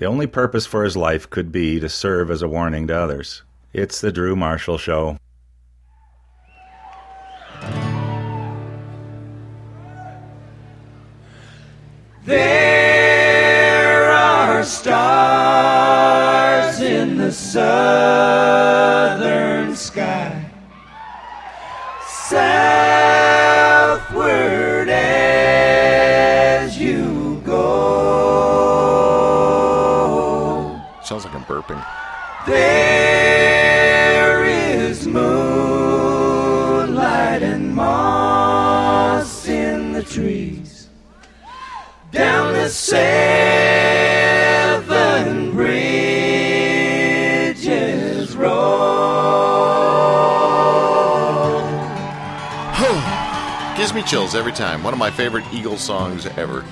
The only purpose for his life could be to serve as a warning to others. It's the Drew Marshall Show. There are stars in the southern There is moonlight and moss in the trees. Down the seven bridges roll. Gives me chills every time. One of my favorite Eagles songs ever.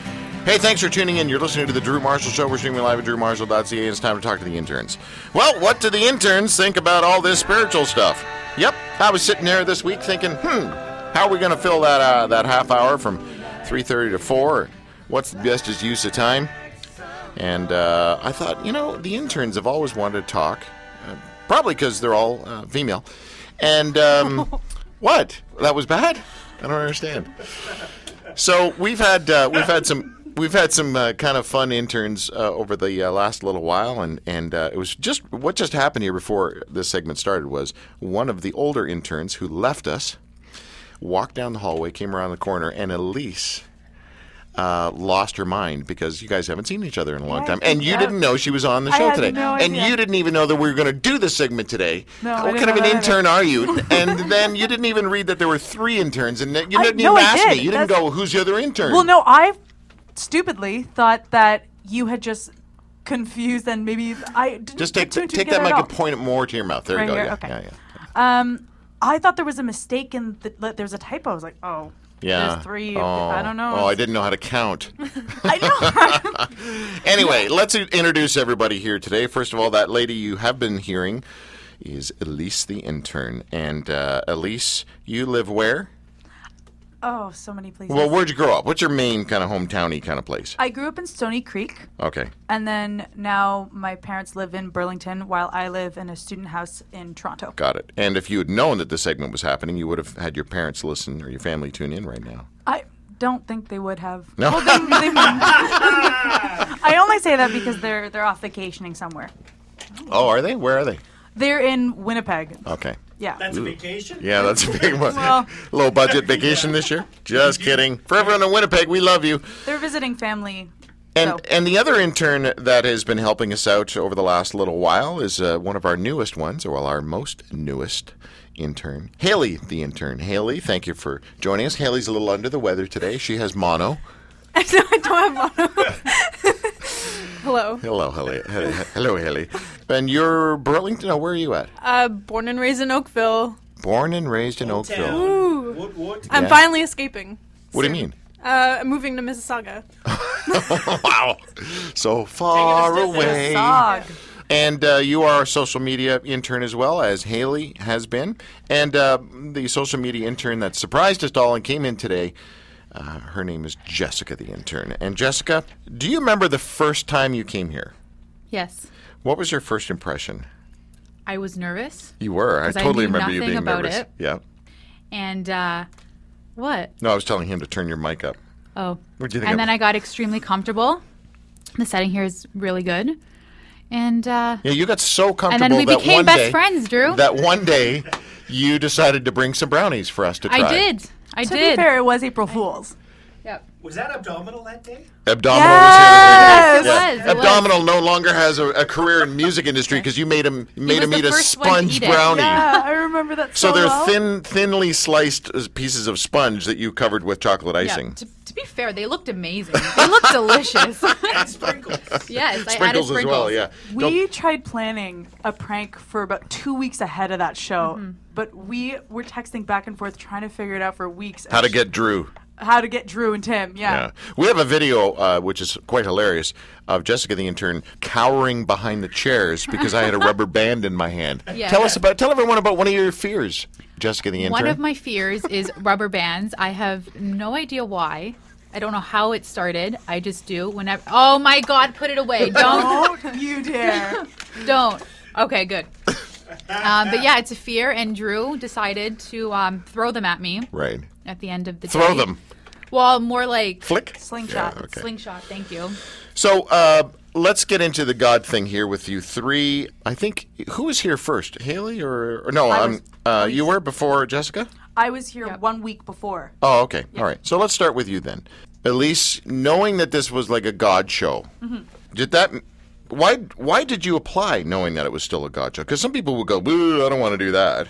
Hey, thanks for tuning in. You're listening to the Drew Marshall Show. We're streaming live at drewmarshall.ca, and it's time to talk to the interns. Well, what do the interns think about all this spiritual stuff? Yep, I was sitting there this week thinking, hmm, how are we going to fill that uh, that half hour from 3:30 to 4? What's the best use of time? And uh, I thought, you know, the interns have always wanted to talk, uh, probably because they're all uh, female. And um, what? That was bad? I don't understand. So we've had uh, we've had some we've had some uh, kind of fun interns uh, over the uh, last little while, and and uh, it was just what just happened here before this segment started was one of the older interns who left us walked down the hallway, came around the corner, and Elise. Uh, lost her mind because you guys haven't seen each other in a long Yeah, time, and you didn't know she was on the show today, no and you didn't even know that we were going to do the segment today. No, what kind of an that either. intern are you? and then you didn't even read that there were three interns, and you didn't no, even I ask me. You didn't go, "Who's the other intern?" Well, no, I stupidly thought that you had just confused and maybe I didn't Just take two take that mic and point it more to your mouth. There Right you go. here? Yeah, Okay. yeah, yeah. Um, I thought there was a mistake in the, there's a typo. I was like, oh, Yeah. there's three. Oh, I don't know. Oh, I didn't know how to count. I know. anyway, let's introduce everybody here today. First of all, that lady you have been hearing is Elise the intern. And uh, Elise, you live where? Oh, so many places. Well, where'd you grow up? What's your main kind of hometowny kind of place? I grew up in Stoney Creek, Okay. and then now my parents live in Burlington, while I live in a student house in Toronto. Got it. And if you had known that the segment was happening, you would have had your parents listen or your family tune in right now. I don't think they would have. No. Well, they- they- I only say that because they're they're off vacationing somewhere. Oh, are they? Where are they? They're in Winnipeg. Okay. Yeah. That's a vacation? Yeah, that's a big one. Well- Low budget vacation this year. Just kidding. For everyone in Winnipeg, we love you. They're visiting family. And so- and the other intern that has been helping us out over the last little while is uh, one of our newest ones, or well, our most newest intern, Haley, the intern. Haley, thank you for joining us. Haley's a little under the weather today. She has mono. I don't have mono. Hello. Hello, Haley. Hello, hello, Haley. Ben, you're Burlington. Oh, where are you at? Uh, born and raised in Oakville. Born and raised in Oakville. Ooh. Woot woot. I'm Yeah. finally escaping. What do you mean? Uh, I'm moving to Mississauga. wow, so far Taking a step away. Dog. And uh, you are a social media intern as well, as Haley has been. And uh, the social media intern that surprised us all and came in today, uh, her name is Jessica, the intern. And Jessica, do you remember the first time you came here? Yes. What was your first impression? I was nervous. You were. I totally knew remember you being nervous. it. Yeah. And uh, what? No, I was telling him to turn your mic up. Oh. What do you think? And of- then I got extremely comfortable. The setting here is really good. And uh, yeah, you got so comfortable and then we became best day, friends, Drew. That one day, you decided to bring some brownies for us to try. I did. I To did. be fair, it was April Fool's. Yep. Was that abdominal that day? Abdominal Yes! was his. It was, it was. Abdominal no longer has a, a career in music industry because you made him made him eat a first one to sponge eat brownie. Yeah, I remember that So so, they're well. thin, thinly sliced uh, pieces of sponge that you covered with chocolate Yeah. icing. To, to be fair, they looked amazing. They looked delicious. And sprinkles. yes, I added Sprinkles sprinkles as well, yeah. We Don't- tried planning a prank for about two weeks ahead of that show, Mm-hmm. but we were texting back and forth trying to figure it out for weeks. how to get Drew. How to get Drew and Tim. Yeah. Yeah. We have a video, uh, which is quite hilarious, of Jessica the intern cowering behind the chairs because I had a rubber band in my hand. Yeah. Tell us about, tell everyone about one of your fears, Jessica the intern. One of my fears is rubber bands. I have no idea why. I don't know how it started. I just do whenever. Oh my God! Put it away! Don't. Don't you dare. Don't. Okay, good. Um, but yeah, it's a fear, and Drew decided to um, throw them at me Right. at the end of the Throw day. them. Well, more like Flick. Slingshot. Yeah, okay. slingshot. Thank you. So uh, let's get into the God thing here with you three. I think who was here first, Haley or, or no? I Um, was- uh, you were before Jessica. I was here Yep. one week before. Oh, okay. All right. So let's start with you then. Elise, knowing that this was like a God show, Mm-hmm. did that? Why? Why did you apply knowing that it was still a God show? Because some people would go, "Boo, I don't want to do that."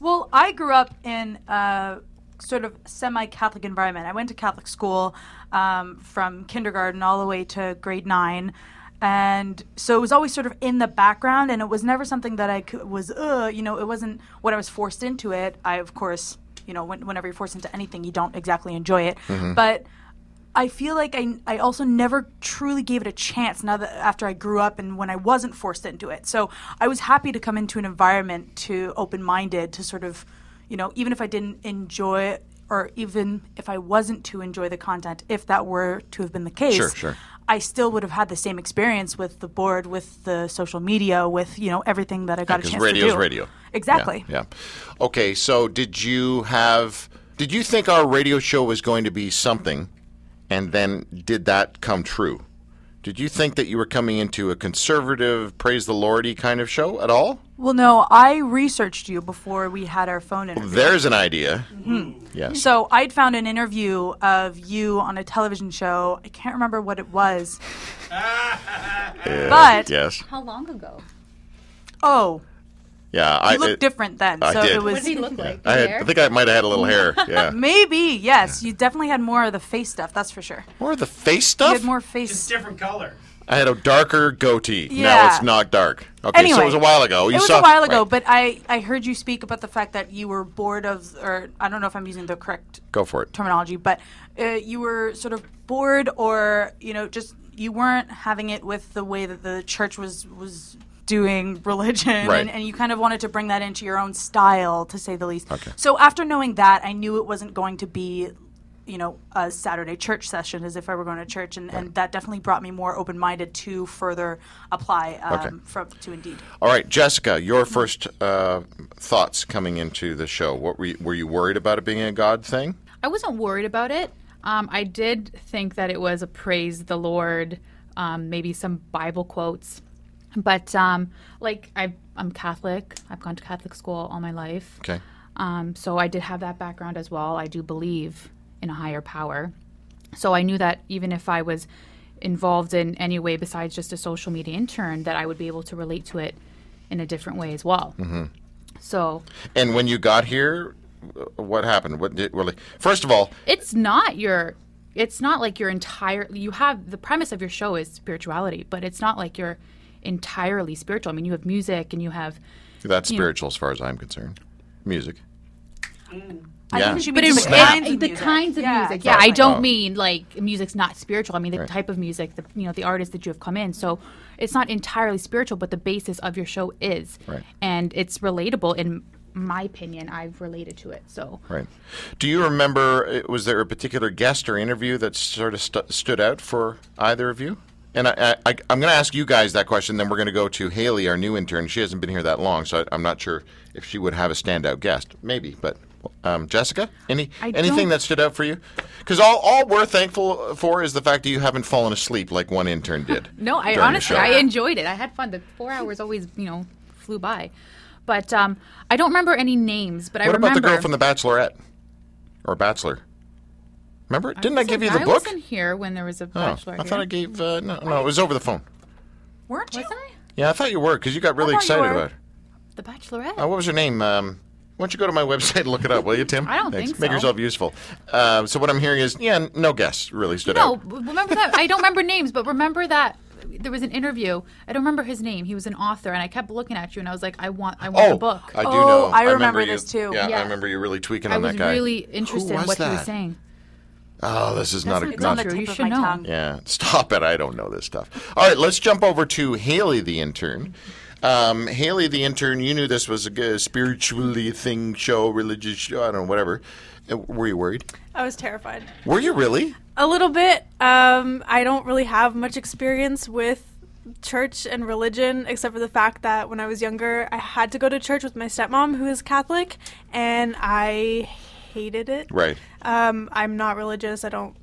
Well, I grew up in a sort of semi-Catholic environment. I went to Catholic school um, from kindergarten all the way to grade nine, and so it was always sort of in the background, and it was never something that I could, was, uh, you know, it wasn't when I was forced into it. I, of course, you know, when, whenever you're forced into anything, you don't exactly enjoy it, but. I feel like I, I also never truly gave it a chance now that after I grew up and when I wasn't forced into it. So I was happy to come into an environment to open minded to sort of, you know, even if I didn't enjoy or even if I wasn't to enjoy the content, if that were to have been the case, Sure, sure. I still would have had the same experience with the board, with the social media, with, you know, everything that I got a Because chance radio's to do. radio. Exactly. Yeah, yeah. Okay. So did you have? Did you think our radio show was going to be something, and then did that come true? Did you think that you were coming into a conservative, praise the Lordy kind of show at all? Well, no, I researched you before we had our phone interview. There's an idea. Mm-hmm. Yes. So I'd found an interview of you on a television show. I can't remember what it was. but yes. How long ago? oh, Yeah. I you looked it- different then. I so did. it What was What did he look like? I, had, I think I might have had a little hair. Yeah. maybe yes. You definitely had more of the face stuff. That's for sure. More of the face stuff. You had more Just face. different color. I had a darker goatee. Now Yeah. it's not dark. Okay, so Anyway, it was a while ago. You it was saw, a while ago, right. but I I heard you speak about the fact that you were bored of, or I don't know if I'm using the correct Go for it. terminology, but uh, you were sort of bored, or you know, just you weren't having it with the way that the church was was doing religion, Right. and, and you kind of wanted to bring that into your own style, to say the least. Okay. So after knowing that, I knew it wasn't going to be. You know, a Saturday church session as if I were going to church, and, and that definitely brought me more open minded to further apply um, Okay. from to Indeed. All right, Jessica, your first uh, thoughts coming into the show. What were you, were you worried about it being a God thing? I wasn't worried about it. Um, I did think that it was a praise the Lord, um, maybe some Bible quotes. But um, like I, I'm Catholic. I've gone to Catholic school all my life. Okay. Um, so I did have that background as well. I do believe in a higher power. So I knew that even if I was involved in any way besides just a social media intern, that I would be able to relate to it in a different way as well. Mm-hmm. So And when you got here, uh, what happened? What did really? First of all, it's not your it's not like your entire you have the premise of your show is spirituality but it's not like you're entirely spiritual i mean you have music and you have that's You know- spiritual as far as I'm concerned. Music. I Yeah. think she but means it's the kinds of the music. kinds of Yeah, music yeah i don't Oh. mean like music's not spiritual i mean the Right. type of music the you know the artists that you have come in so it's not entirely spiritual but the basis of your show is Right. and it's relatable in my opinion i've related to it so Right. Do you remember? uh, Was there a particular guest or interview that sort of stu- stood out for either of you? And I, I, I'm going to ask you guys that question. Then we're going to go to Haley, our new intern. She hasn't been here that long, so I, I'm not sure if she would have a standout guest. Maybe, but um, Jessica, any I anything don't- that stood out for you? Because all, all we're thankful for is the fact that you haven't fallen asleep like one intern did. No, I honestly. I enjoyed it. I had fun. The four hours always, you know, flew by. But um, I don't remember any names. But I What remember about the girl from The Bachelorette or Bachelor? Remember? Didn't I, give you the I book? I wasn't here when there was a Oh, bachelor. I thought I gave. Uh, no, no, it was over the phone. Weren't you? Was I? Yeah, I thought you were because you got really excited about it. The Bachelorette. Uh, what was her name? Um, why don't you go to my website and look it up, will you, Tim? I don't Thanks. think Make so. yourself useful. Uh, so what I'm hearing is, yeah, no guests really stood no, out. b- remember that? I don't remember names, but remember that there was an interview. I don't remember his name. He was an author, and I kept looking at you, and I was like, I want, I want Oh, the book. I do Oh, know. I remember you, this too. Yeah, I remember you really tweaking I on that guy. I was really interested in was what he was saying. Oh, this is not a It's not on the tip You of should my know. tongue. Yeah, stop it. I don't know this stuff. All right, let's jump over to Haley, the intern. Um, Haley, the intern, you knew this was a good spiritually thing show, religious show, I don't know, whatever. Uh, Were you worried? I was terrified. Were you really? A little bit. Um, I don't really have much experience with church and religion, except for the fact that when I was younger, I had to go to church with my stepmom, who is Catholic, and I hated it. Right. Um, I'm not religious. I don't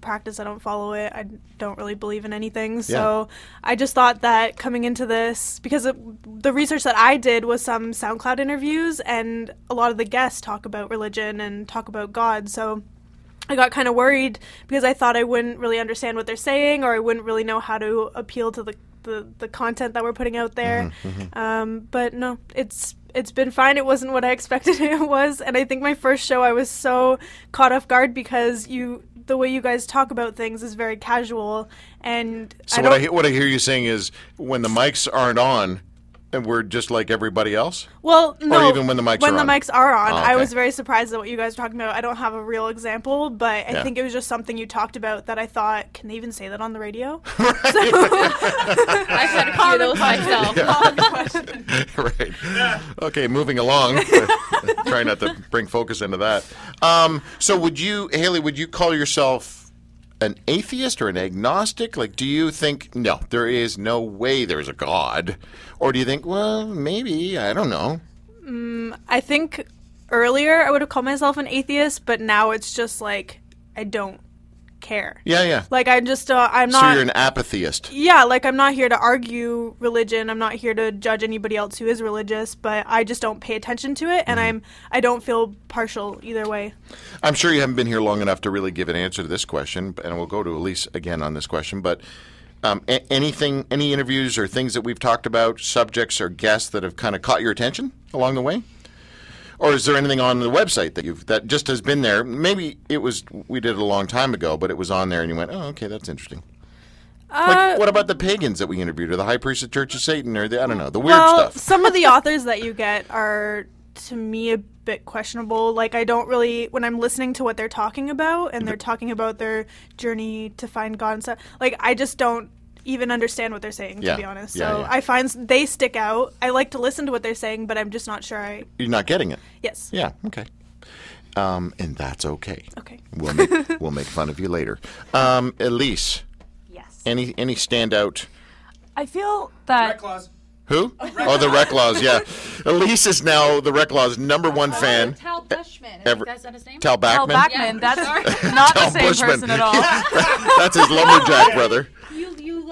practice. I don't follow it. I don't really believe in anything. So I just thought that coming into this, because it, the research that I did was some SoundCloud interviews, and a lot of the guests talk about religion and talk about God. So I got kind of worried because I thought I wouldn't really understand what they're saying, or I wouldn't really know how to appeal to the the, the content that we're putting out there. Um, but no, it's it's been fine. It wasn't what I expected it was, and I think my first show I was so caught off guard because you the way you guys talk about things is very casual, and So I what. I what I hear you saying is when the mics aren't on, and we're just like everybody else. Well, no. Or even when the mics are on. when are the on? mics are on, Oh, I was very surprised at what you guys were talking about. I don't have a real example, but I Yeah. think it was just something you talked about that I thought, can they even say that on the radio? I've had a few of those myself. right. Okay, moving along. Try not to bring focus into that. Um, so, would you, Haley? Would you call yourself an atheist or an agnostic? Like, do you think no, there is no way there's a God, or do you think, well, maybe I don't know? Mm, I think earlier I would have called myself an atheist, but now it's just like I don't care. Yeah, yeah. Like I just uh, I'm not. so you're an apatheist. yeah, like I'm not here to argue religion. I'm not here to judge anybody else who is religious, but I just don't pay attention to it, and Mm-hmm. I'm I don't feel partial either way. I'm sure you haven't been here long enough to really give an answer to this question, and we'll go to Elise again on this question. But um, a- anything, any interviews or things that we've talked about, subjects or guests that have kind of caught your attention along the way, or is there anything on the website that you've that just has been there? Maybe it was we did it a long time ago, but it was on there, and you went, "Oh, okay, that's interesting." Uh, like, what about the pagans that we interviewed, or the high priest of Church of Satan, or the I don't know, the weird well, stuff? some of the authors that you get are to me a bit questionable. Like I don't really when I'm listening to what they're talking about and they're talking about their journey to find God and stuff. Like I just don't even understand what they're saying to be honest. Yeah, so yeah. I find they stick out. I like to listen to what they're saying, but I'm just not sure I You're not getting it. Yes. Yeah. Okay. Um, and that's okay. Okay. We'll make we'll make fun of you later. Um, Elise, Yes. any any standout? I feel that Red claws. Who? Oh, the Reklaws. Yeah, Elise is now the Reklaws' number one fan. Tal Bushman. Ever- Is that his name? Tal Al Bachman. Bachman. That's not the same Bushman. person at all. That's his lumberjack brother.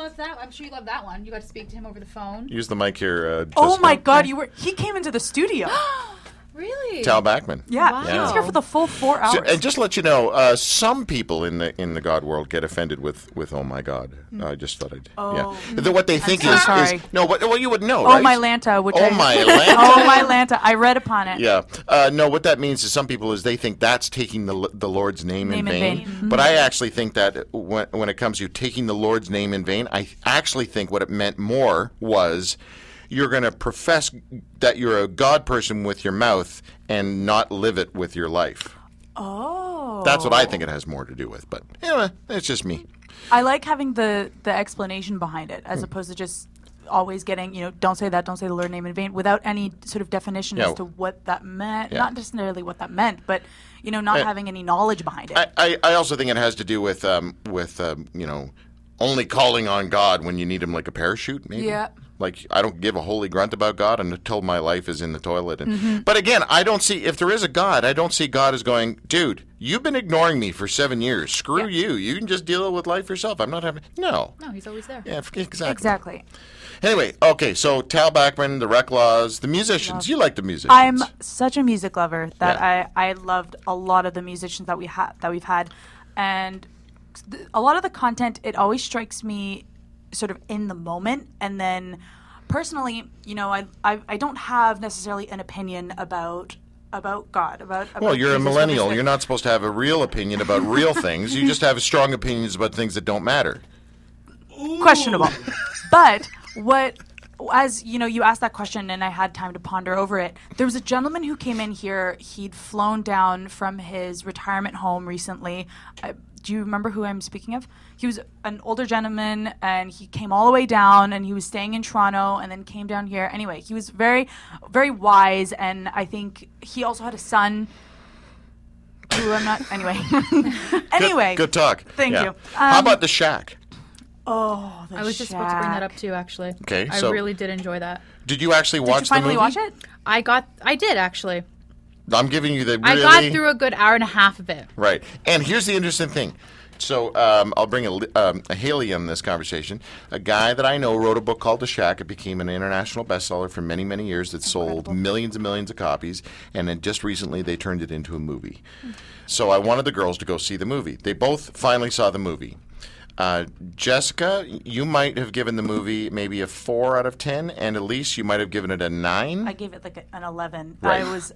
You you love that? I'm sure you love that one. You got to speak to him over the phone. Use the mic here. Uh, Oh Jessica. my God! You were. He came into the studio. Really? Tal Bachman. Yeah, he was here for the full four hours. So, and just to let you know, uh, some people in the in the God world get offended with, with "Oh my God." I just thought I'd. Oh. yeah. The, what they think is, sorry. is no. What, well, you would know, oh right? my Lanta, which Oh I, my Lanta. oh my Lanta. I read upon it. Yeah. Uh, no, what that means to some people is they think that's taking the the Lord's name, Name in in vain. vain. Mm-hmm. But I actually think that when, when it comes to taking the Lord's name in vain, I actually think what it meant more was you're going to profess that you're a God person with your mouth and not live it with your life. Oh. That's what I think it has more to do with. But anyway, it's just me. I like having the the explanation behind it Hmm. as opposed to just always getting you know don't say that don't say the Lord name in vain without any sort of definition Yeah. as to what that meant Yeah. not necessarily what that meant but you know not Uh, having any knowledge behind it I, I, I also think it has to do with um, with um, you know only calling on God when you need Him like a parachute. Maybe. Yeah. Like I don't give a holy grunt about God until my life is in the toilet. And, Mm-hmm. But again, I don't see if there is a God. I don't see God as going, dude. You've been ignoring me for seven years. Screw you. You can just deal with life yourself. I'm not having. No. No, he's always there. Yeah, exactly. exactly Anyway, okay. So Tal Bachman, the Reklaws, the musicians. You like the musicians. I'm such a music lover that Yeah. I, I loved a lot of the musicians that we had that we've had, and th- a lot of the content it always strikes me sort of in the moment, and then personally, you know, I I, I don't have necessarily an opinion about about God about. about Well, you're a Jesus or millennial. You're not supposed to have a real opinion about real things. You just have strong opinions about things that don't matter. questionable. but what, as you know, you asked that question, and I had time to ponder over it. There was a gentleman who came in here. He'd flown down from his retirement home recently. I, do you remember who I'm speaking of? He was an older gentleman, and he came all the way down, and he was staying in Toronto, and then came down here. Anyway, he was very, very wise, and I think he also had a son. Who I'm not. Anyway. Good- anyway. Good, talk. Thank Yeah. you. How Um, about the shack? Oh, the I was just about to bring that up too. Actually, Okay, I so- really did enjoy that. Did you actually Did watch you finally the movie? watch it? I got, I did actually. I'm giving you the really I got through a good hour and a half of it. Right. And here's the interesting thing. So um, I'll bring a, um, a Haley in this conversation. A guy that I know wrote a book called The Shack. It became an international bestseller for many, many years. That sold millions and millions of copies. And then just recently, they turned it into a movie. So I wanted the girls to go see the movie. They both finally saw the movie. Uh, Jessica, you might have given the movie maybe a four out of ten, and Elise, you might have given it a nine. I gave it like an 11. Right. I was,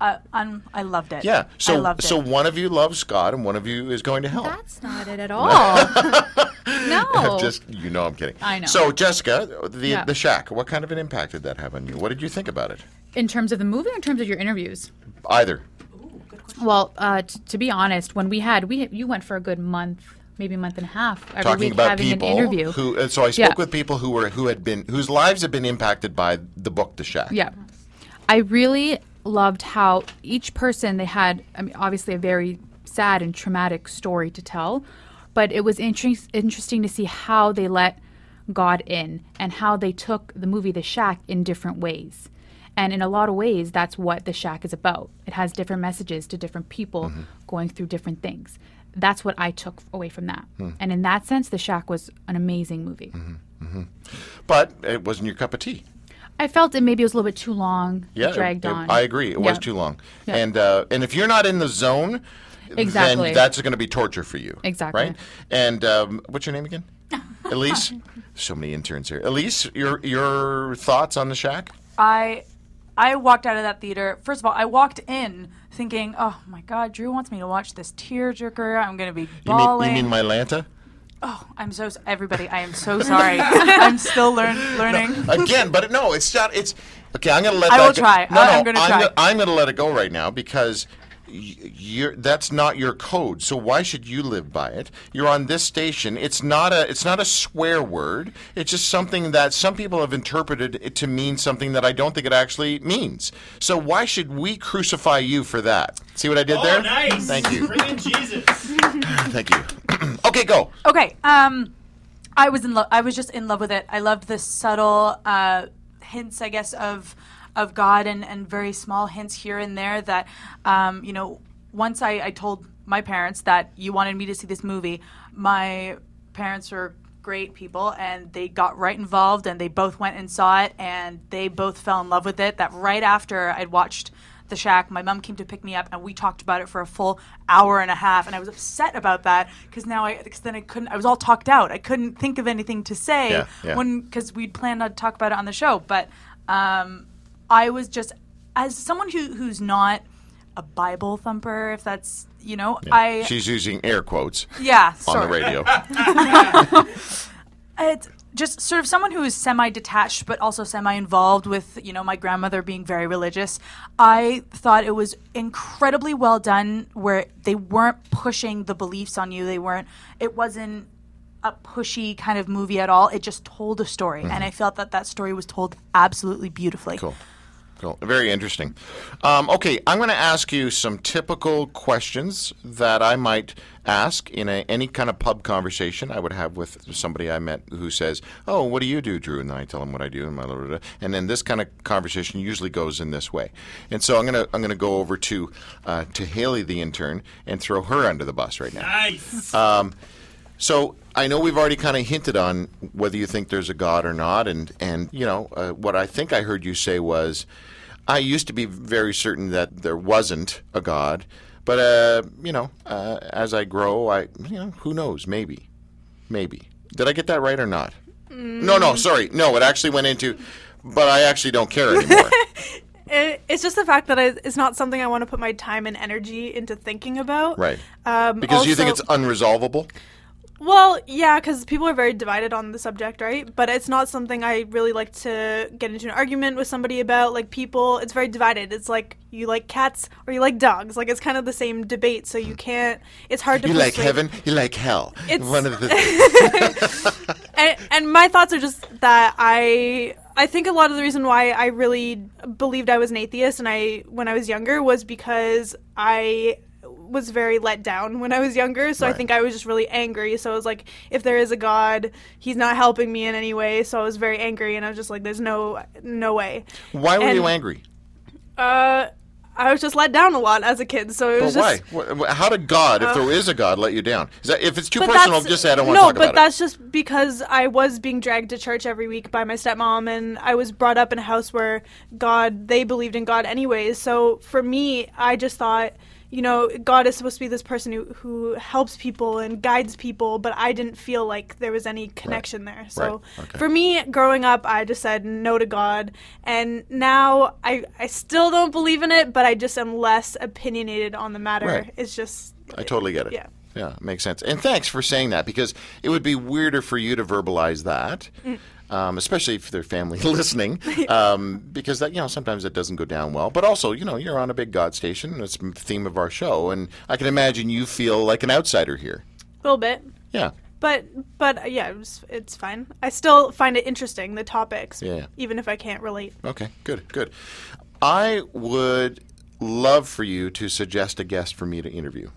uh, un, I loved it. yeah. I So, loved so it. one of you loves God and one of you is going to hell. That's not it at all. no. Just you know, I'm kidding. I know. So, Jessica, the Yeah. the shack. What kind of an impact did that have on you? What did you think about it? in terms of the movie, or in terms of your interviews. Either. Well, uh, t- to be honest, when we had we you went for a good month, maybe a month and a half every Talking week about having people an interview. who. uh, So I spoke Yeah. with people who were who had been whose lives had been impacted by the book, The Shack. Yeah. I really loved how each person they had I mean obviously a very sad and traumatic story to tell, but it was interest interesting to see how they let God in and how they took the movie The Shack in different ways. And in a lot of ways that's what The Shack is about. It has different messages to different people mm-hmm. going through different things. That's what I took away from that. Hmm. And in that sense The Shack was an amazing movie. Mm-hmm. Mm-hmm. But it wasn't your cup of tea. I felt it maybe it was a little bit too long, Yeah, dragged it- on. I agree. It was too long. Yeah. And uh, and if you're not in the zone, Exactly. then that's going to be torture for you. Exactly. Right. And um, what's your name again? Elise. so many interns here. Elise, your your thoughts on the shack? I I walked out of that theater. First of all, I walked in thinking, "Oh my God, Drew wants me to watch this tearjerker. I'm gonna be You mean, bawling." you mean my Lanta? Oh, I'm so s- everybody. I am so sorry. I'm still learn, learning. Again, but no, it's not. It's okay. I'm gonna let. I that will go. try. No, I- no, I'm gonna I'm try. Gonna, I'm gonna let it go right now because y- you're that's not your code. So why should you live by it? You're on this station. It's not a. It's not a swear word. It's just something that some people have interpreted it to mean something that I don't think it actually means. So why should we crucify you for that? See what I did Oh, there? nice. Thank you. Bring in Jesus. Thank you. okay, go. Okay. Um, I was in love. I was just in love with it. I loved the subtle uh, hints, I guess, of of God and and very small hints here and there that, um, you know, once I, I told my parents that you wanted me to see this movie, my parents were great people and they got right involved and they both went and saw it and they both fell in love with it that right after i'd watched the shack. My mom came to pick me up and we talked about it for a full hour and a half and i was upset about that because now i because then i couldn't i was all talked out. I couldn't think of anything to say Yeah, yeah. when because we'd planned to talk about it on the show. But um, i was just as someone who who's not a bible thumper if that's you know i She's using air quotes yeah on sorry. the radio. it's just sort of someone who is semi-detached but also semi-involved with you know my grandmother being very religious i thought it was incredibly well done where they weren't pushing the beliefs on you. They weren't it wasn't a pushy kind of movie at all. It just told a story. Mm-hmm. And i felt that that story was told absolutely beautifully. Cool. Cool. Very interesting. Um, okay, I'm going to ask you some typical questions that I might ask in a, any kind of pub conversation I would have with somebody I met who says, "Oh, what do you do, Drew?" And then I tell them what I do, and my blah, blah, blah. and then this kind of conversation usually goes in this way. And so I'm going to I'm going to go over to uh, to Haley, the intern, and throw her under the bus right now. Nice. So I know we've already kind of hinted on whether you think there's a God or not, and and you know uh, what I think I heard you say was, I used to be very certain that there wasn't a God, but uh, you know, uh, as I grow, I you know who knows, maybe, maybe. Did I get that right or not? No, no, sorry, no. It actually went into, but I actually don't care anymore. It, it's just the fact that I, it's not something I want to put my time and energy into thinking about. right? Um, Because you think it's unresolvable. Well, yeah, because people are very divided on the subject, right? But it's not something I really like to get into an argument with somebody about. Like, people, it's very divided. It's like you like cats or you like dogs. Like, it's kind of the same debate, so you can't. It's hard to. You like heaven, you like hell. It's- One of the and, and my thoughts are just that I I think a lot of the reason why I really believed I was an atheist and I when I was younger was because I was very let down when I was younger. So I think I was just really angry. So I was like, if there is a God, he's not helping me in any way. So I was very angry, and I was just like, there's no no way. Why were And- you angry? Uh, I was just let down a lot as a kid. So it was why? just. Wh- wh- How did God, if there is a God, let you down? Is that if it's too personal? Just say I don't want no, to talk about it. No, but that's just because I was being dragged to church every week by my stepmom, and I was brought up in a house where God, they believed in God anyways. So for me, I just thought, you know, God is supposed to be this person who, who helps people and guides people, but I didn't feel like there was any connection there. So Right. Okay. for me, growing up, I just said no to God, and now I I still don't believe in it, but I just am less opinionated on the matter. Right. It's just I totally get it. Yeah. Yeah, makes sense. And thanks for saying that because it would be weirder for you to verbalize that, Mm. Um, especially if their family listening, um, because that you know sometimes it doesn't go down well. But also, you know, you're on a big God station. and It's the theme of our show, and I can imagine you feel like an outsider here. a little bit. Yeah. But but uh, yeah, it was, it's fine. I still find it interesting the topics, Yeah. even if I can't relate. Okay. Good. Good. I would love for you to suggest a guest for me to interview.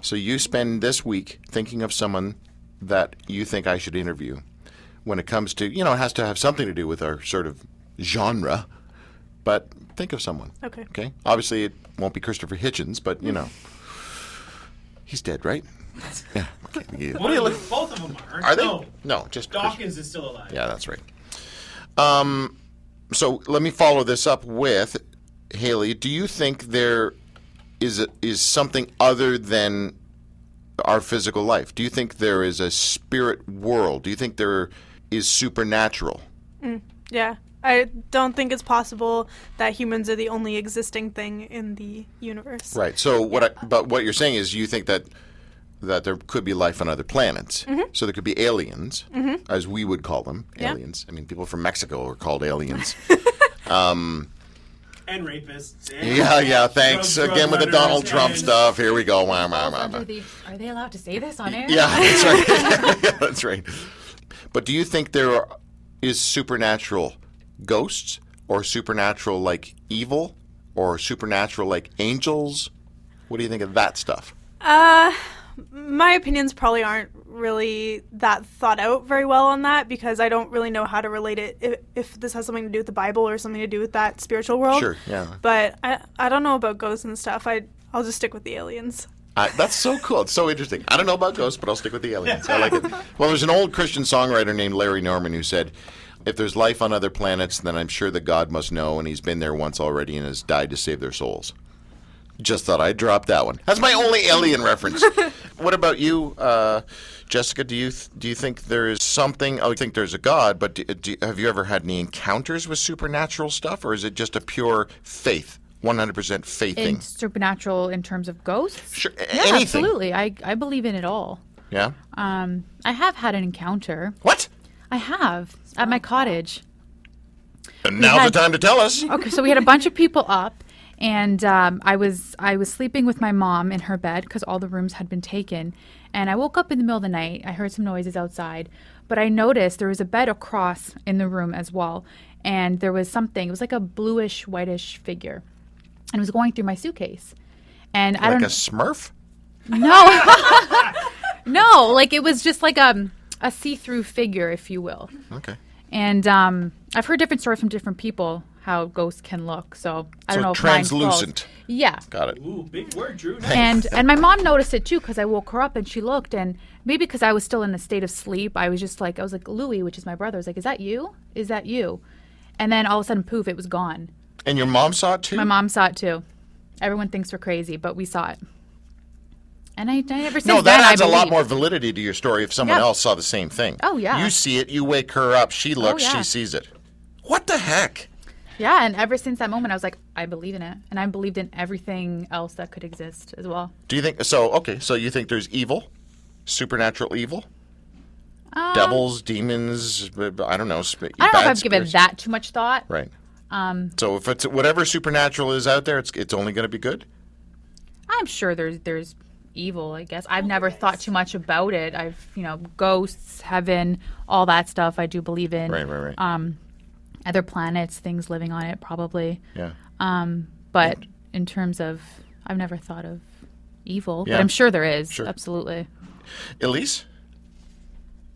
So you spend this week thinking of someone that you think I should interview. When it comes to, you know, it has to have something to do with our sort of genre, but think of someone. Okay. Okay. Obviously, it won't be Christopher Hitchens, but you know, he's dead, right? Yeah. Okay. You- One of them, both of them are. Are they? No. No, just Chris- Dawkins is still alive. yeah, that's right. Um, so let me follow this up with Haley. Do you think there is a, is something other than our physical life? Do you think there is a spirit world? Do you think there is supernatural? Mm, yeah. I don't think it's possible that humans are the only existing thing in the universe. Right. So what? I, but what you're saying is you think that that there could be life on other planets. Mm-hmm. So there could be aliens, mm-hmm. as we would call them, Yeah. aliens. I mean, people from Mexico are called aliens. Um, and rapists. And Yeah, yeah, thanks. Drugs, Again with the Donald Trump stuff. Here we go. Wah, wah, Falls wah, under wah. the- are they allowed to say this on air? Yeah, that's right. yeah, that's right. But do you think there are, is supernatural ghosts or supernatural like evil or supernatural like angels? What do you think of that stuff? Uh, my opinions probably aren't really that thought out very well on that because I don't really know how to relate it if, if this has something to do with the Bible or something to do with that spiritual world. Sure, yeah. But I I don't know about ghosts and stuff. I I'll just stick with the aliens. I, that's so cool. It's so interesting. I don't know about ghosts, but I'll stick with the aliens. I like it. Well, there's an old Christian songwriter named Larry Norman who said, "If there's life on other planets, then I'm sure that God must know, and He's been there once already and has died to save their souls." Just thought I'd drop that one. That's my only alien reference. what about you, uh, Jessica? Do you th- do you think there is something? Oh, I think there's a God, but do, do, have you ever had any encounters with supernatural stuff, or is it just a pure faith, 100% faith In supernatural in terms of ghosts? Sure, Yeah, anything. absolutely. I, I believe in it all. Yeah. Um, I have had an encounter. What? I have at my cottage. And now's had- the time to tell us. Okay, so we had a bunch of people up, and um, I was I was sleeping with my mom in her bed because all the rooms had been taken. And I woke up in the middle of the night. I heard some noises outside, but I noticed there was a bed across in the room as well, and there was something. It was like a bluish whitish figure, and was going through my suitcase. And I Like don't a Smurf? no, no, like it was just like a a see through figure, if you will. Okay. And um, I've heard different stories from different people how ghosts can look. So I So don't know. if mine's false. translucent. Yeah. Got it. Ooh, big word, Drew. Nice. And and my mom noticed it too because I woke her up and she looked and maybe because I was still in a state of sleep, I was just like I was like Louis, which is my brother. I was like, "Is that you? Is that you?" And then all of a sudden, poof! It was gone. And your mom saw it too? My mom saw it too. Everyone thinks we're crazy, but we saw it. And I, I ever since no, that adds a lot more validity to your story if someone Yeah. else saw the same thing. Oh, yeah. Oh, You see it, you wake her up, she looks, yeah. she sees it. What the heck? Yeah, and ever since that moment, I was like, I believe in it, and I believed in everything else that could exist as well. Do you think so? Okay, so you think there's evil? Supernatural evil? Um, Devils, demons, I don't know. Sp- I don't know if I've given that too much thought. Right. Um, so if it's whatever supernatural is out there, it's it's only going to be good. I'm sure there's there's evil. I guess I've never thought too much about it. I've you know ghosts, heaven, all that stuff. I do believe in. Right, right, right. Um, other planets, things living on it, probably. yeah. Um, but in terms of, I've never thought of evil. Yeah. But I'm sure there is. Sure. Absolutely. Elise?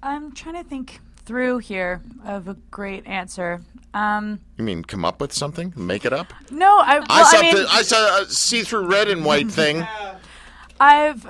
I'm trying to think through here of a great answer. Um, You mean come up with something? Make it up? no, I, well, I saw I mean, the, I saw a see-through red and white thing. I've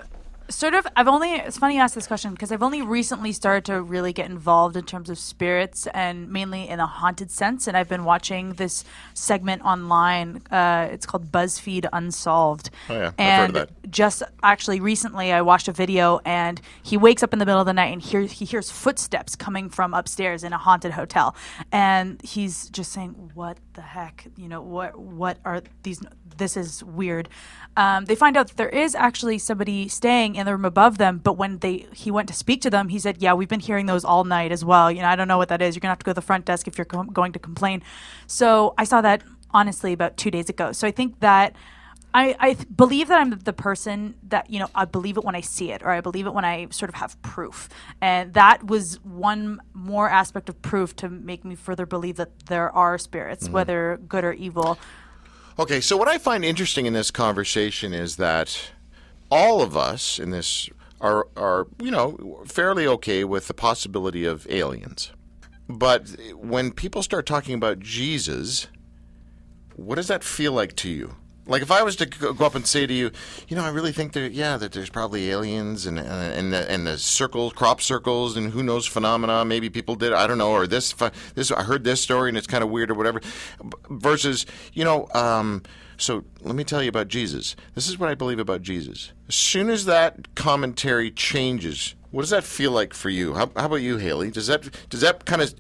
sort of I've only it's funny you ask this question because I've only recently started to really get involved in terms of spirits and mainly in a haunted sense and I've been watching this segment online uh, it's called BuzzFeed Unsolved Oh, yeah. I've and heard of that. just actually recently I watched a video and he wakes up in the middle of the night and hears he hears footsteps coming from upstairs in a haunted hotel and he's just saying what the heck you know what what are these this is weird um, they find out that there is actually somebody staying in the room above them but when they he went to speak to them he said yeah we've been hearing those all night as well. You know I don't know what that is. You're gonna have to go to the front desk if you're com- going to complain. So I saw that honestly about two days ago. So I think that I, I th- believe that I'm the person that, you know, I believe it when I see it, or I believe it when I sort of have proof. And that was one more aspect of proof to make me further believe that there are spirits, mm-hmm. whether good or evil. Okay, so what I find interesting in this conversation is that all of us in this are are you know fairly okay with the possibility of aliens, but when people start talking about Jesus, what does that feel like to you? Like if I was to go up and say to you, you know, I really think that yeah, that there's probably aliens and uh, and the, and the circles, crop circles, and who knows phenomena. Maybe people did, I don't know, or this this I heard this story and it's kind of weird or whatever. Versus, you know, um, so let me tell you about Jesus. This is what I believe about Jesus. As soon as that commentary changes, what does that feel like for you? How, how about you, Haley? Does that does that kind of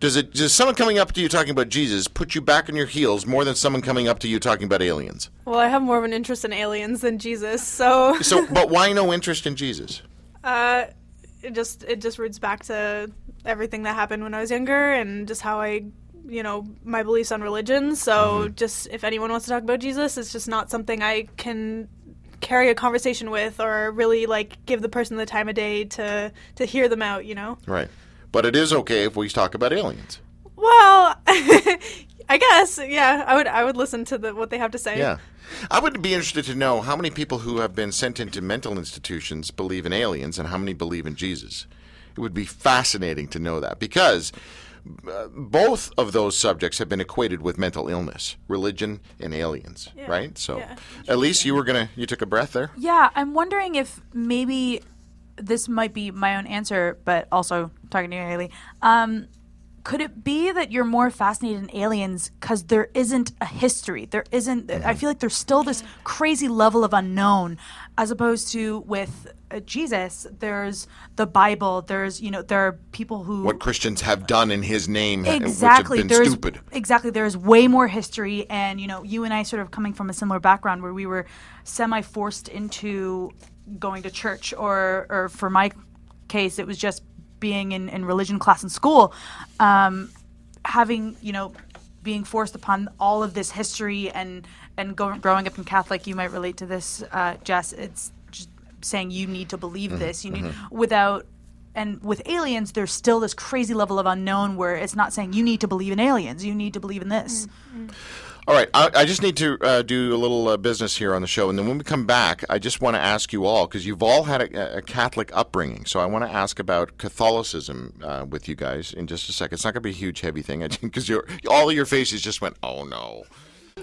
does it does someone coming up to you talking about Jesus put you back on your heels more than someone coming up to you talking about aliens? Well, I have more of an interest in aliens than Jesus, so So, but why no interest in Jesus? uh, it just it just roots back to everything that happened when I was younger and just how I, you know, my beliefs on religion. So, mm-hmm. just if anyone wants to talk about Jesus, it's just not something I can carry a conversation with or really like give the person the time of day to to hear them out. You know. Right. But it is okay if we talk about aliens. Well, I guess yeah. I would I would listen to the, what they have to say. Yeah. I would be interested to know how many people who have been sent into mental institutions believe in aliens and how many believe in Jesus. It would be fascinating to know that because both of those subjects have been equated with mental illness, religion and aliens, right? So, yeah. at least you were going to you took a breath there. Yeah, I'm wondering if maybe this might be my own answer, but also talking to you, Haley. Um, could it be that you're more fascinated in aliens because there isn't a history? There isn't. I feel like there's still this crazy level of unknown, as opposed to with uh, Jesus. There's the Bible. There's you know there are people who What Christians have done in his name uh, exactly which have been there's stupid. exactly there's way more history and you know you and i sort of coming from a similar background where we were semi forced into going to church or or for my case it was just being in, in religion class in school um, having you know being forced upon all of this history and and go, growing up in catholic you might relate to this uh, jess it's just saying you need to believe this you need without and with aliens there's still this crazy level of unknown where it's not saying you need to believe in aliens you need to believe in this All right, I, I just need to uh, do a little uh, business here on the show, and then when we come back, I just want to ask you all because you've all had a, a Catholic upbringing, so I want to ask about Catholicism uh, with you guys in just a second. It's not going to be a huge, heavy thing because all of your faces just went, "Oh no."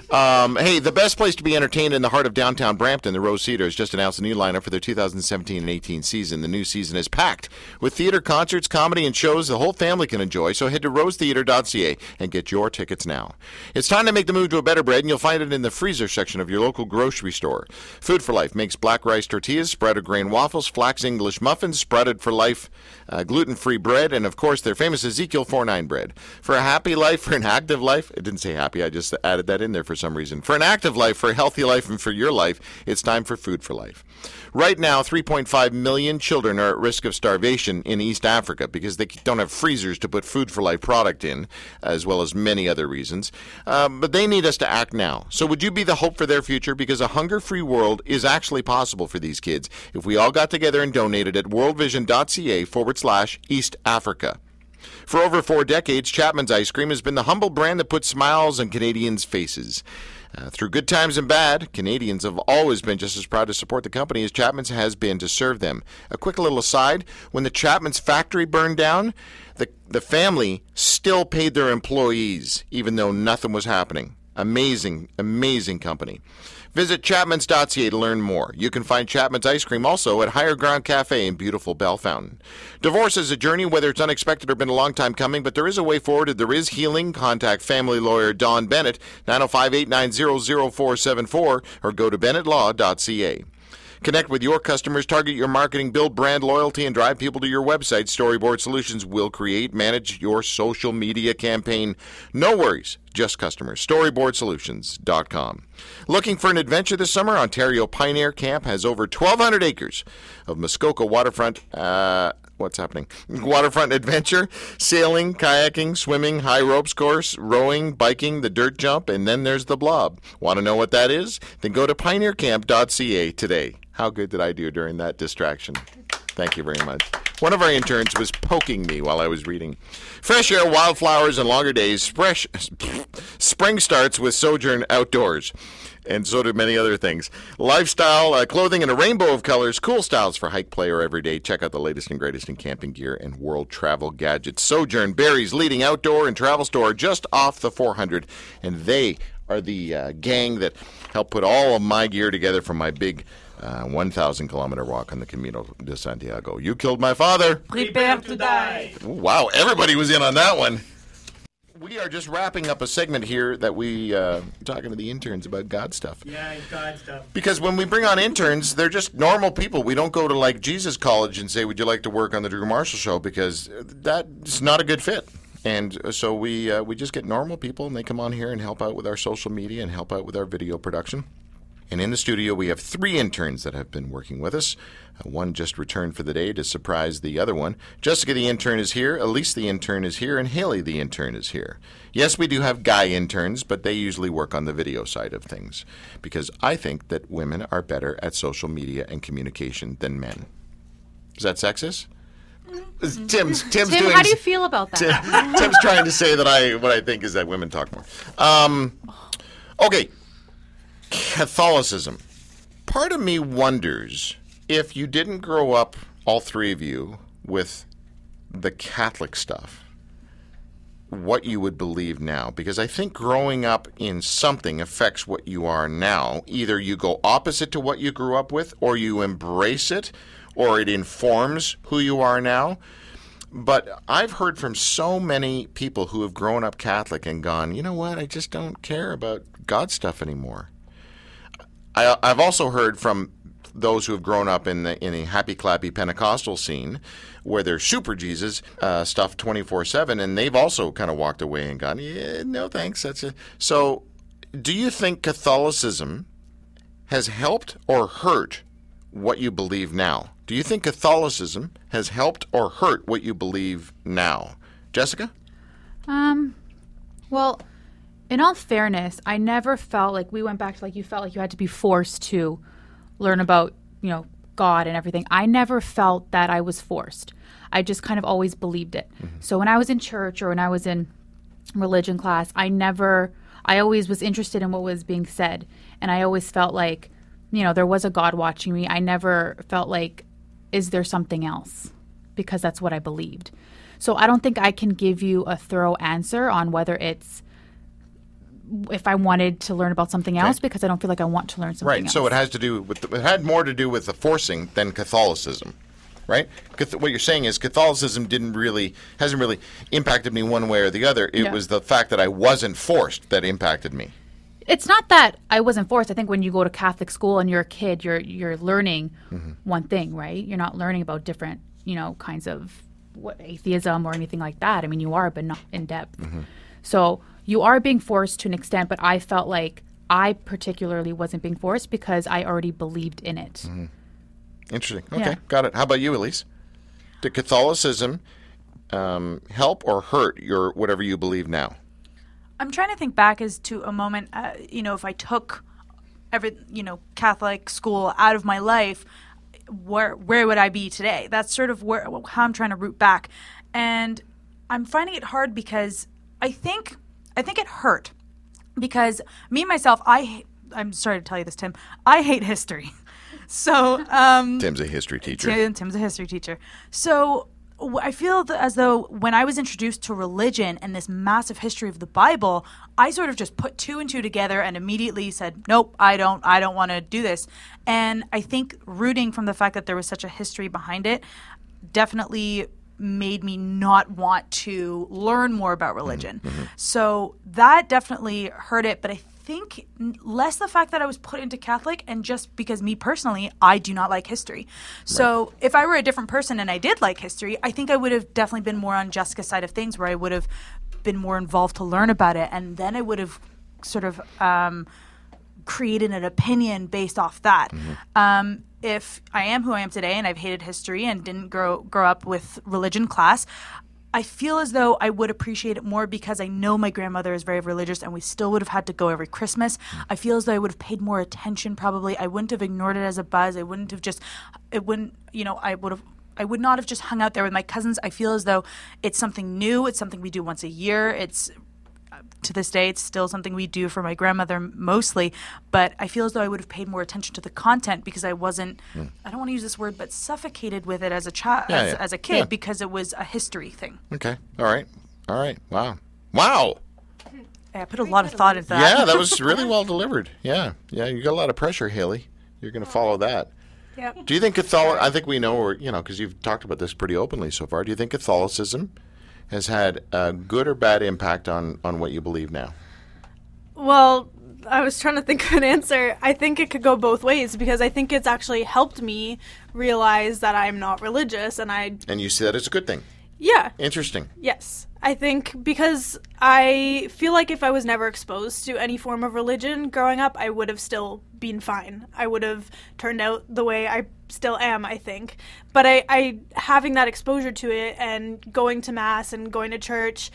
Um, hey, the best place to be entertained in the heart of downtown Brampton, the Rose Theater, has just announced a new lineup for their 2017 and 18 season. The new season is packed with theater, concerts, comedy, and shows the whole family can enjoy. So head to rosetheater.ca and get your tickets now. It's time to make the move to a better bread, and you'll find it in the freezer section of your local grocery store. Food for Life makes black rice tortillas, sprouted grain waffles, flax English muffins, sprouted for life, uh, gluten-free bread, and of course their famous Ezekiel 49 bread. For a happy life, for an active life, it didn't say happy, I just added that in there for some reason. For an active life, for a healthy life, and for your life, it's time for Food for Life. Right now, 3.5 million children are at risk of starvation in East Africa because they don't have freezers to put Food for Life product in, as well as many other reasons. Um, but they need us to act now. So, would you be the hope for their future? Because a hunger free world is actually possible for these kids if we all got together and donated at worldvision.ca forward slash East Africa. For over four decades, Chapman's Ice Cream has been the humble brand that puts smiles on Canadians' faces. Uh, through good times and bad, Canadians have always been just as proud to support the company as Chapman's has been to serve them. A quick little aside when the Chapman's factory burned down, the, the family still paid their employees, even though nothing was happening. Amazing, amazing company. Visit chapmans.ca to learn more. You can find Chapman's ice cream also at Higher Ground Cafe in beautiful Belfountain. Divorce is a journey, whether it's unexpected or been a long time coming, but there is a way forward and there is healing. Contact family lawyer Don Bennett, 905 890 0474, or go to bennettlaw.ca. Connect with your customers, target your marketing, build brand loyalty, and drive people to your website. Storyboard Solutions will create, manage your social media campaign. No worries, just customers. StoryboardSolutions.com. Looking for an adventure this summer? Ontario Pioneer Camp has over 1,200 acres of Muskoka waterfront. Uh, what's happening? Waterfront adventure, sailing, kayaking, swimming, high ropes course, rowing, biking, the dirt jump, and then there's the blob. Want to know what that is? Then go to pioneercamp.ca today. How good did I do during that distraction? Thank you very much. One of our interns was poking me while I was reading. Fresh air, wildflowers, and longer days. Fresh, spring starts with Sojourn Outdoors. And so do many other things. Lifestyle, uh, clothing and a rainbow of colors, cool styles for hike, play, or every day. Check out the latest and greatest in camping gear and world travel gadgets. Sojourn, Barrie's leading outdoor and travel store just off the 400. And they are the uh, gang that helped put all of my gear together for my big uh, 1,000 kilometer walk on the Camino de Santiago. You killed my father. Prepare to die. Wow, everybody was in on that one. We are just wrapping up a segment here that we uh, talking to the interns about God stuff. Yeah, God stuff. Because when we bring on interns, they're just normal people. We don't go to like Jesus College and say, "Would you like to work on the Drew Marshall Show?" Because that's not a good fit. And so we uh, we just get normal people, and they come on here and help out with our social media and help out with our video production. And in the studio, we have three interns that have been working with us. Uh, one just returned for the day to surprise the other one. Jessica, the intern, is here. Elise, the intern, is here. And Haley, the intern, is here. Yes, we do have guy interns, but they usually work on the video side of things because I think that women are better at social media and communication than men. Is that sexist? Tim's Tim's Tim, doing. how do you feel about that? Tim- Tim's trying to say that I what I think is that women talk more. Um, okay, Catholicism. Part of me wonders if you didn't grow up, all three of you, with the Catholic stuff, what you would believe now. Because I think growing up in something affects what you are now. Either you go opposite to what you grew up with, or you embrace it, or it informs who you are now. But I've heard from so many people who have grown up Catholic and gone, you know what, I just don't care about God stuff anymore. I, I've also heard from those who have grown up in the in a happy clappy Pentecostal scene, where they're super Jesus uh, stuff twenty four seven, and they've also kind of walked away and gone, yeah, no thanks. That's it. So, do you think Catholicism has helped or hurt what you believe now? Do you think Catholicism has helped or hurt what you believe now, Jessica? Um, well, in all fairness, I never felt like we went back to like you felt like you had to be forced to learn about, you know, God and everything. I never felt that I was forced. I just kind of always believed it. So when I was in church or when I was in religion class, I never I always was interested in what was being said and I always felt like, you know, there was a God watching me. I never felt like is there something else? Because that's what I believed. So I don't think I can give you a thorough answer on whether it's if I wanted to learn about something else because I don't feel like I want to learn something Right. else. Right. So it has to do with the, it had more to do with the forcing than Catholicism, right? What you're saying is Catholicism didn't really hasn't really impacted me one way or the other. It Yeah. was the fact that I wasn't forced that impacted me. It's not that I wasn't forced. I think when you go to Catholic school and you're a kid, you're you're learning mm-hmm. one thing, right? You're not learning about different, you know, kinds of what atheism or anything like that. I mean, you are, but not in depth. Mm-hmm. So you are being forced to an extent, but I felt like I particularly wasn't being forced because I already believed in it. Mm-hmm. Interesting. Okay, Yeah. got it. How about you, Elise? Did Catholicism um, help or hurt your whatever you believe now? I'm trying to think back as to a moment, uh, you know, if I took every, you know, Catholic school out of my life, where where would I be today? That's sort of where how I'm trying to root back, and I'm finding it hard because I think I think it hurt because me myself I I'm sorry to tell you this Tim I hate history. So um Tim's a history teacher. Tim, Tim's a history teacher. So I feel as though when I was introduced to religion and this massive history of the Bible, I sort of just put two and two together and immediately said, "Nope, I don't. I don't want to do this." And I think rooting from the fact that there was such a history behind it definitely made me not want to learn more about mm-hmm, religion. Mm-hmm. So that definitely hurt it, but I think less the fact that I was put into Catholic and just because me personally, I do not like history. So if I were a different person and I did like history, I think I would have definitely been more on Jessica's side of things where I would have been more involved to learn about it and then I would have sort of um, created an opinion based off that. Um, if I am who I am today and I've hated history and didn't grow grow up with religion class, I feel as though I would appreciate it more because I know my grandmother is very religious and we still would have had to go every Christmas. I feel as though I would have paid more attention probably. I wouldn't have ignored it as a buzz. I wouldn't have just it wouldn't, you know, I would have I would not have just hung out there with my cousins. I feel as though it's something new. It's something we do once a year. It's to this day, it's still something we do for my grandmother mostly. But I feel as though I would have paid more attention to the content because I wasn't, hmm. I don't want to use this word, but suffocated with it as a child, Yeah, as, yeah. as a kid Yeah. because it was a history thing. Okay. All right. All right. Wow. Wow. I put a lot of thought into that. Yeah, that was really well delivered. Yeah. Yeah. You got a lot of pressure, Haley. You're going to follow oh. that. Yep. Do you think Catholic? I think we know, or you know, because you've talked about this pretty openly so far. Do you think Catholicism has had a good or bad impact on on what you believe now? Well, I was trying to think of an answer. I think it could go both ways because I think it's actually helped me realize that I'm not religious and I And you see that as a good thing. Yeah, Interesting. Yes. I think because I feel like if I was never exposed to any form of religion growing up, I would have still been fine. I would have turned out the way I still am, I think. But I, I having that exposure to it and going to mass and going to church,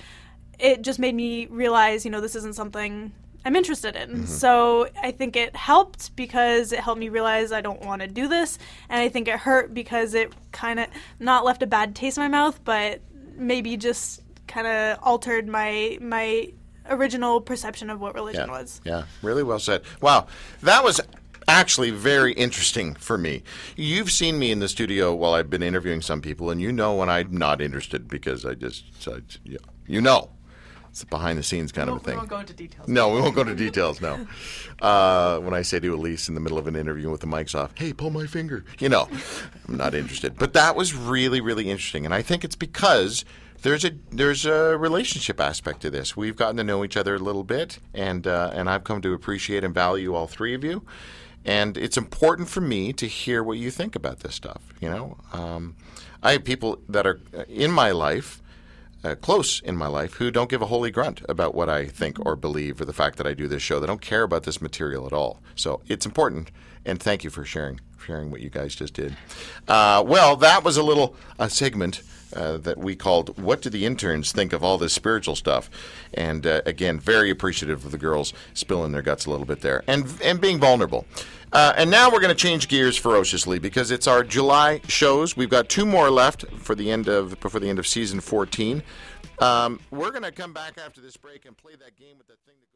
it just made me realize, you know, this isn't something I'm interested in. Mm-hmm. So I think it helped because it helped me realize I don't want to do this. And I think it hurt because it kind of not left a bad taste in my mouth, but maybe just kind of altered my my original perception of what religion Yeah. was. Yeah. Really well said. Wow. That was actually very interesting for me. You've seen me in the studio while I've been interviewing some people, and you know when I'm not interested because I just, I, yeah, you know, it's a behind the scenes kind of a thing. We won't go into details. No, we won't go into details. No. Uh, when I say to Elise in the middle of an interview with the mics off, "Hey, pull my finger," you know, I'm not interested. But that was really, really interesting, and I think it's because there's a there's a relationship aspect to this. We've gotten to know each other a little bit, and uh, and I've come to appreciate and value all three of you. And it's important for me to hear what you think about this stuff. You know, um, I have people that are uh, in my life uh, close in my life who don't give a holy grunt about what I think or believe or the fact that I do this show. They don't care about this material at all. So it's important, and thank you for sharing sharing what you guys just did. Uh, well, that was a little a segment. Uh, that we called "What Do the Interns Think of All This Spiritual Stuff?" And uh, again, very appreciative of the girls spilling their guts a little bit there and and being vulnerable. Uh, and now we're going to change gears ferociously because it's our July shows. We've got two more left for the end of before the end of season 14. Um, we're going to come back after this break and play that game with the thing. That